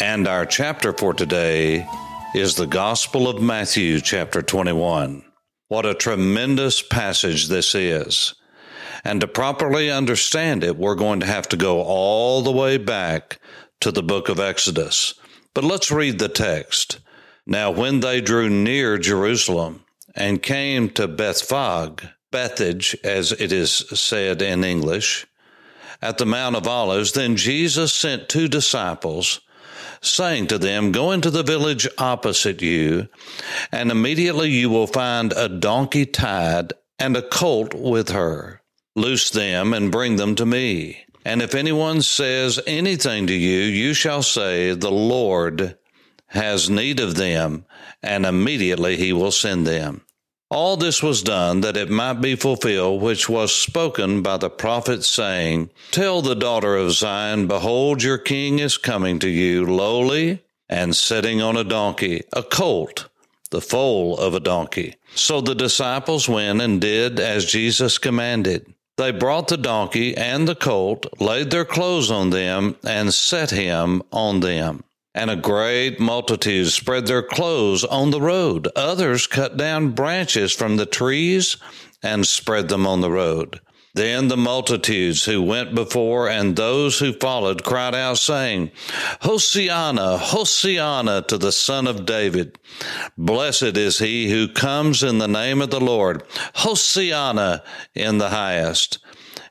and our chapter for today is the Gospel of Matthew, chapter 21. What a tremendous passage this is. And to properly understand it, we're going to have to go all the way back to the book of Exodus. But let's read the text. Now, when they drew near Jerusalem and came to Bethphage, Bethage, as it is said in English, at the Mount of Olives, then Jesus sent two disciples, saying to them, Go into the village opposite you, and immediately you will find a donkey tied and a colt with her Loose them and bring them to me. And if anyone says anything to you, you shall say, The Lord has need of them, and immediately he will send them. All this was done that it might be fulfilled which was spoken by the prophet, saying, Tell the daughter of Zion, Behold, your king is coming to you, lowly and sitting on a donkey, a colt, the foal of a donkey. So the disciples went and did as Jesus commanded. They brought the donkey and the colt, laid their clothes on them, and set him on them. And a great multitude spread their clothes on the road. Others cut down branches from the trees and spread them on the road. Then the multitudes who went before and those who followed cried out, saying, Hosianna, Hosianna to the Son of David. Blessed is he who comes in the name of the Lord. Hosianna in the highest.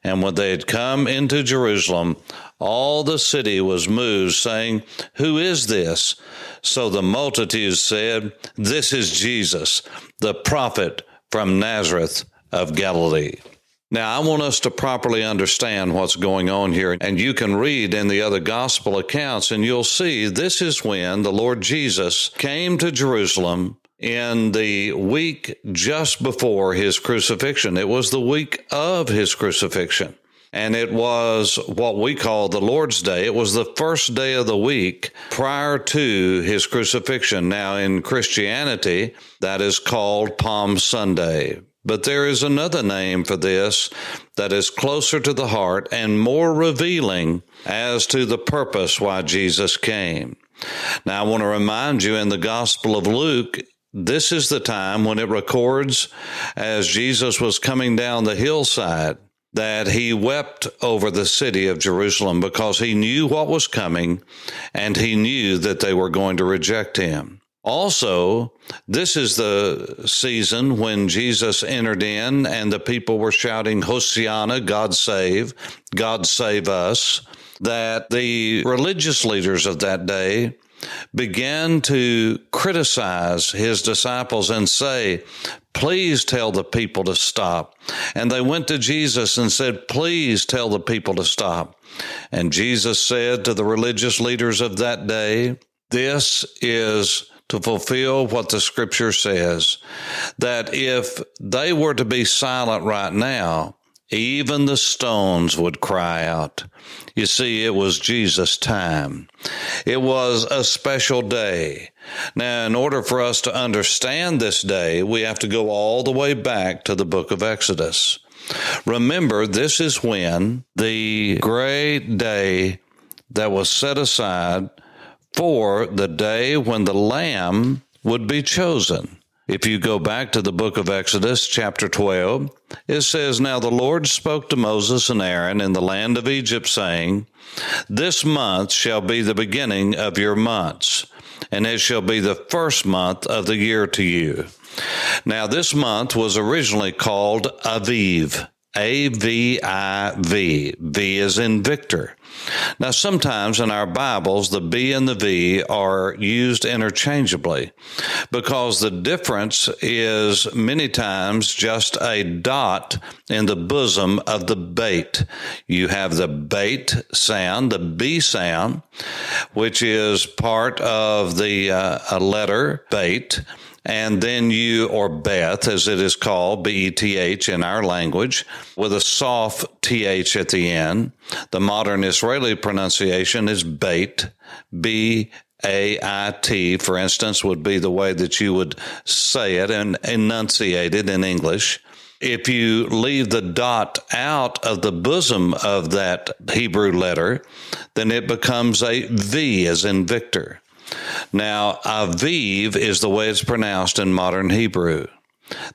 And when they had come into Jerusalem, all the city was moved, saying, Who is this? So the multitudes said, This is Jesus, the prophet from Nazareth of Galilee. Now, I want us to properly understand what's going on here. And you can read in the other gospel accounts, and you'll see this is when the Lord Jesus came to Jerusalem in the week just before his crucifixion. It was the week of his crucifixion. And it was what we call the Lord's Day. It was the first day of the week prior to his crucifixion. Now, in Christianity, that is called Palm Sunday. But there is another name for this that is closer to the heart and more revealing as to the purpose why Jesus came. Now, I want to remind you in the Gospel of Luke, this is the time when it records as Jesus was coming down the hillside that he wept over the city of Jerusalem because he knew what was coming and he knew that they were going to reject him. Also, this is the season when Jesus entered in and the people were shouting, Hosanna, God save, God save us. That the religious leaders of that day began to criticize his disciples and say, Please tell the people to stop. And they went to Jesus and said, Please tell the people to stop. And Jesus said to the religious leaders of that day, This is to fulfill what the scripture says that if they were to be silent right now, even the stones would cry out. You see, it was Jesus' time. It was a special day. Now, in order for us to understand this day, we have to go all the way back to the book of Exodus. Remember, this is when the great day that was set aside for the day when the Lamb would be chosen. If you go back to the book of Exodus, chapter 12, it says, Now the Lord spoke to Moses and Aaron in the land of Egypt, saying, This month shall be the beginning of your months, and it shall be the first month of the year to you. Now, this month was originally called Aviv, a V I V. V is in Victor. Now, sometimes in our Bibles, the B and the V are used interchangeably because the difference is many times just a dot in the bosom of the bait. You have the bait sound, the B sound, which is part of the uh, letter bait and then you, or Beth, as it is called, B E T H in our language, with a soft TH at the end. The modern Israeli pronunciation is bait, B A I T, for instance, would be the way that you would say it and enunciate it in English. If you leave the dot out of the bosom of that Hebrew letter, then it becomes a V as in Victor. Now, Aviv is the way it's pronounced in modern Hebrew.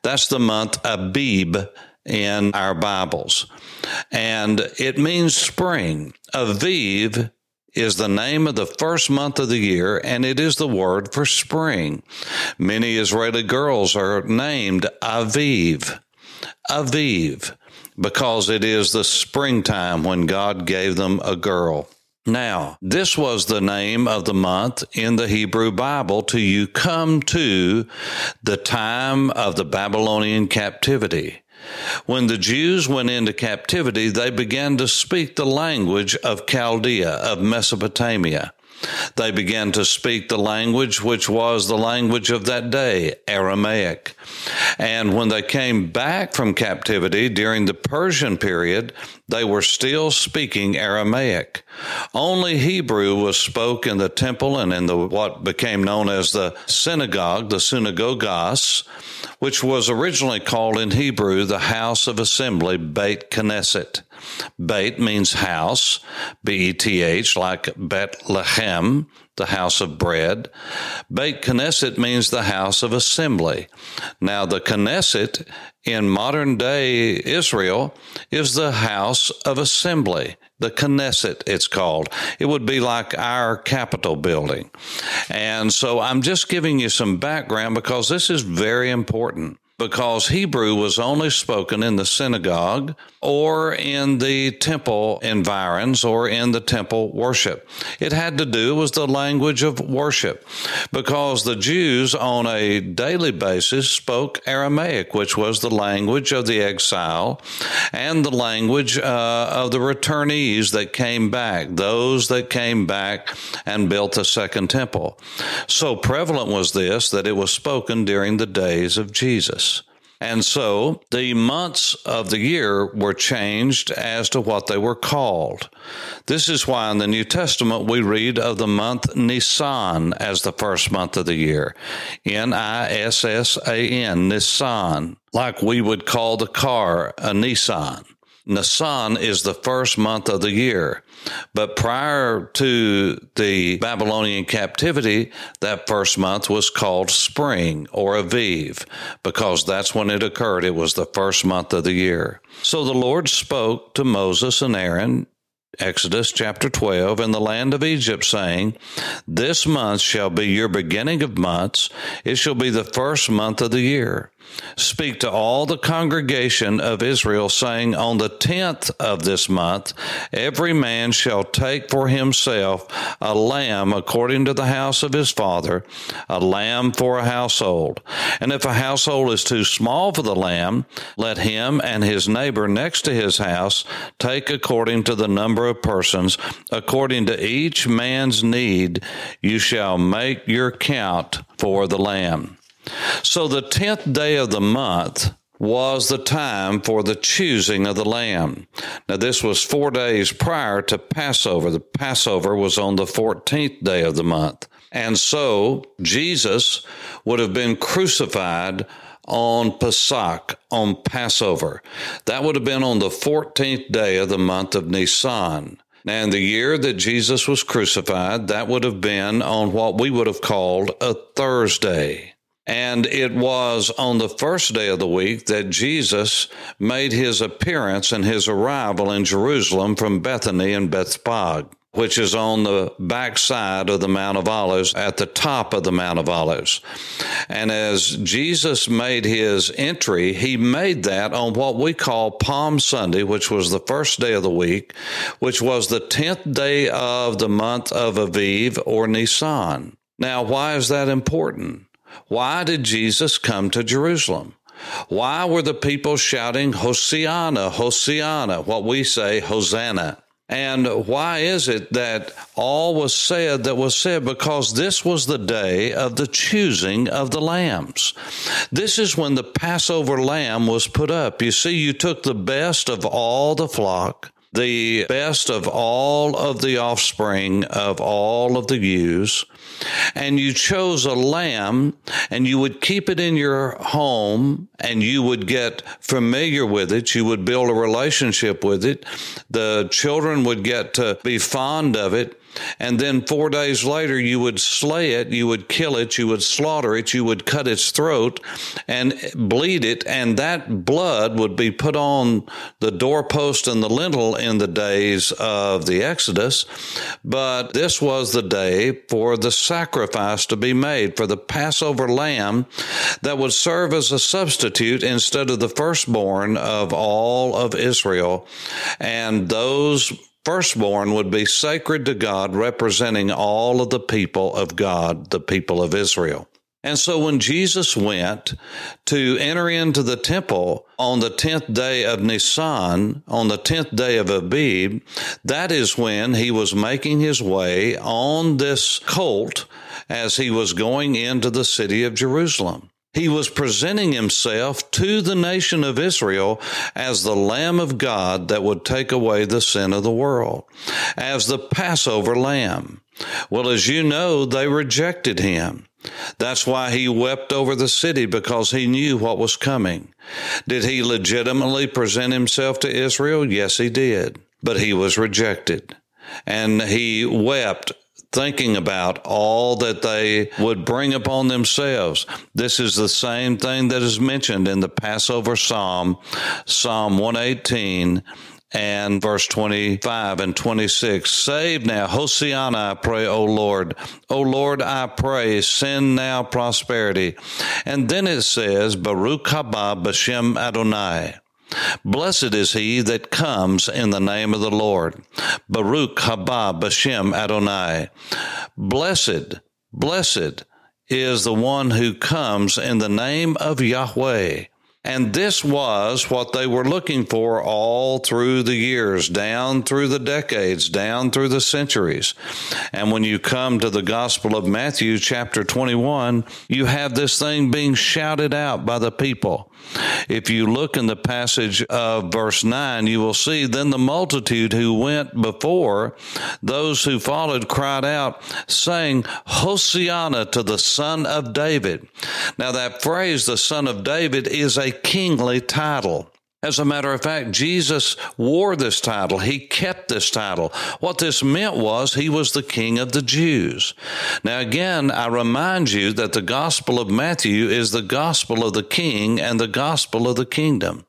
That's the month Abib in our Bibles. And it means spring. Aviv is the name of the first month of the year, and it is the word for spring. Many Israeli girls are named Aviv. Aviv, because it is the springtime when God gave them a girl. Now, this was the name of the month in the Hebrew Bible till you come to the time of the Babylonian captivity. When the Jews went into captivity, they began to speak the language of Chaldea, of Mesopotamia. They began to speak the language which was the language of that day, Aramaic. And when they came back from captivity during the Persian period, they were still speaking Aramaic. Only Hebrew was spoke in the temple and in the what became known as the synagogue, the synagogos, which was originally called in Hebrew the house of assembly, Beit Knesset. Beit means house, B E T H, like Bethlehem, the house of bread. Beit Knesset means the house of assembly. Now, the Knesset in modern day Israel is the house of assembly. The Knesset, it's called. It would be like our Capitol building. And so I'm just giving you some background because this is very important because Hebrew was only spoken in the synagogue or in the temple environs or in the temple worship. It had to do with the language of worship because the Jews on a daily basis spoke Aramaic, which was the language of the exile and the language uh, of the returnees that came back, those that came back and built the second temple. So prevalent was this that it was spoken during the days of Jesus. And so the months of the year were changed as to what they were called. This is why in the New Testament we read of the month Nisan as the first month of the year. N I S S A N, Nisan, like we would call the car a Nissan. Nisan is the first month of the year. But prior to the Babylonian captivity, that first month was called spring or Aviv because that's when it occurred. It was the first month of the year. So the Lord spoke to Moses and Aaron Exodus chapter 12, in the land of Egypt, saying, This month shall be your beginning of months. It shall be the first month of the year. Speak to all the congregation of Israel, saying, On the tenth of this month, every man shall take for himself a lamb according to the house of his father, a lamb for a household. And if a household is too small for the lamb, let him and his neighbor next to his house take according to the number of persons, according to each man's need, you shall make your count for the lamb. So the tenth day of the month was the time for the choosing of the lamb. Now, this was four days prior to Passover. The Passover was on the 14th day of the month. And so Jesus would have been crucified on Pesach, on Passover. That would have been on the 14th day of the month of Nisan. In the year that Jesus was crucified, that would have been on what we would have called a Thursday. And it was on the first day of the week that Jesus made his appearance and his arrival in Jerusalem from Bethany and Bethphage. which is on the backside of the Mount of Olives at the top of the Mount of Olives. And as Jesus made his entry, he made that on what we call Palm Sunday, which was the first day of the week, which was the 10th day of the month of Aviv or Nisan. Now, why is that important? Why did Jesus come to Jerusalem? Why were the people shouting Hosanna, Hosanna, what we say Hosanna? And why is it that all was said that was said? Because this was the day of the choosing of the lambs. This is when the Passover lamb was put up. You see, you took the best of all the flock, the best of all of the offspring of all of the ewes, and you chose a lamb and you would keep it in your home and you would get familiar with it. You would build a relationship with it. The children would get to be fond of it. And then four days later, you would slay it, you would kill it, you would slaughter it, you would cut its throat and bleed it, and that blood would be put on the doorpost and the lintel in the days of the Exodus. But this was the day for the sacrifice to be made, for the Passover lamb that would serve as a substitute instead of the firstborn of all of Israel. And those firstborn would be sacred to God, representing all of the people of God, the people of Israel. And so when Jesus went to enter into the temple on the 10th day of Nisan, on the 10th day of Abib, that is when he was making his way on this colt as he was going into the city of Jerusalem. He was presenting himself to the nation of Israel as the Lamb of God that would take away the sin of the world, as the Passover Lamb. Well, as you know, they rejected him. That's why he wept over the city because he knew what was coming. Did he legitimately present himself to Israel? Yes, he did. But he was rejected. And he wept thinking about all that they would bring upon themselves. This is the same thing that is mentioned in the Passover Psalm, Psalm 118 and verse 25 and 26. Save now, Hosanna, I pray, O Lord. O Lord, I pray, send now prosperity. And then it says, Baruch haba b'shem Adonai. Blessed is he that comes in the name of the Lord. Baruch haba b'shem Adonai. Blessed, blessed is the one who comes in the name of Yahweh. And this was what they were looking for all through the years, down through the decades, down through the centuries. And when you come to the Gospel of Matthew, chapter 21, you have this thing being shouted out by the people. If you look in the passage of verse 9, you will see then the multitude who went before, those who followed, cried out, saying, Hosianna to the Son of David. Now, that phrase, the Son of David, is a kingly title. As a matter of fact, Jesus wore this title. He kept this title. What this meant was he was the king of the Jews. Now, again, I remind you that the gospel of Matthew is the gospel of the king and the gospel of the kingdom.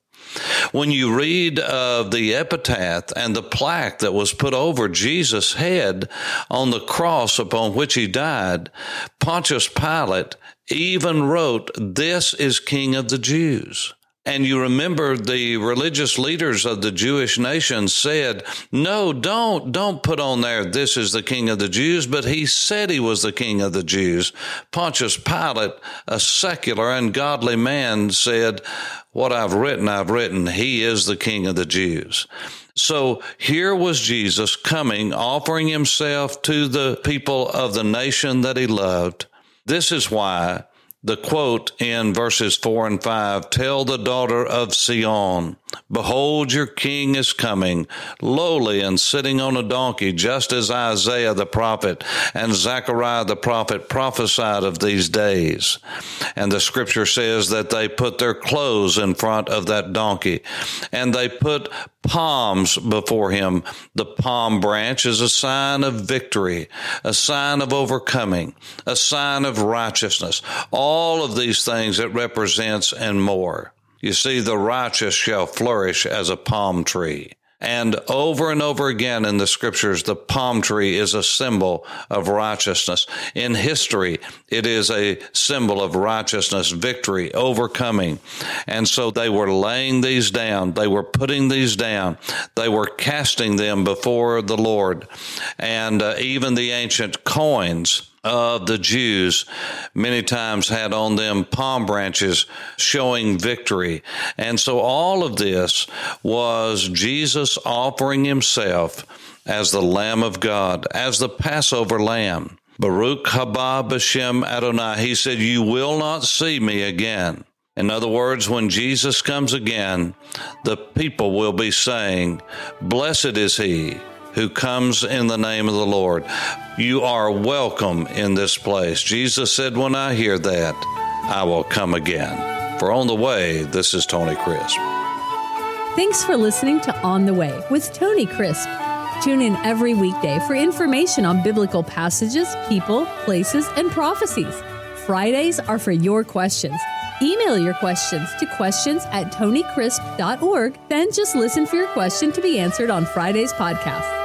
When you read of the epitaph and the plaque that was put over Jesus' head on the cross upon which he died, Pontius Pilate even wrote, This is King of the Jews. And you remember the religious leaders of the Jewish nation said, no, don't, don't put on there, this is the king of the Jews, but he said he was the king of the Jews. Pontius Pilate, a secular and godly man, said, what I've written, I've written, he is the king of the Jews. So here was Jesus coming, offering himself to the people of the nation that he loved. This is why the quote in verses 4 and 5 Tell the daughter of Sion, Behold, your king is coming, lowly and sitting on a donkey, just as Isaiah the prophet and Zechariah the prophet prophesied of these days. And the scripture says that they put their clothes in front of that donkey, and they put palms before him. The palm branch is a sign of victory, a sign of overcoming, a sign of righteousness. All of these things it represents and more. You see, the righteous shall flourish as a palm tree. And over and over again in the scriptures, the palm tree is a symbol of righteousness. In history, it is a symbol of righteousness, victory, overcoming. And so they were laying these down. They were putting these down. They were casting them before the Lord. And uh, even the ancient coins, of the Jews many times had on them palm branches showing victory. And so all of this was Jesus offering himself as the Lamb of God, as the Passover lamb. Baruch haba b'shem Adonai. He said, you will not see me again. In other words, when Jesus comes again, the people will be saying, blessed is he who comes in the name of the Lord. You are welcome in this place. Jesus said, When I hear that, I will come again. For on the way, this is Tony Crisp. Thanks for listening to On the Way with Tony Crisp. Tune in every weekday for information on biblical passages, people, places, and prophecies. Fridays are for your questions. Email your questions to questions at tonycrisp.org, then just listen for your question to be answered on Friday's podcast.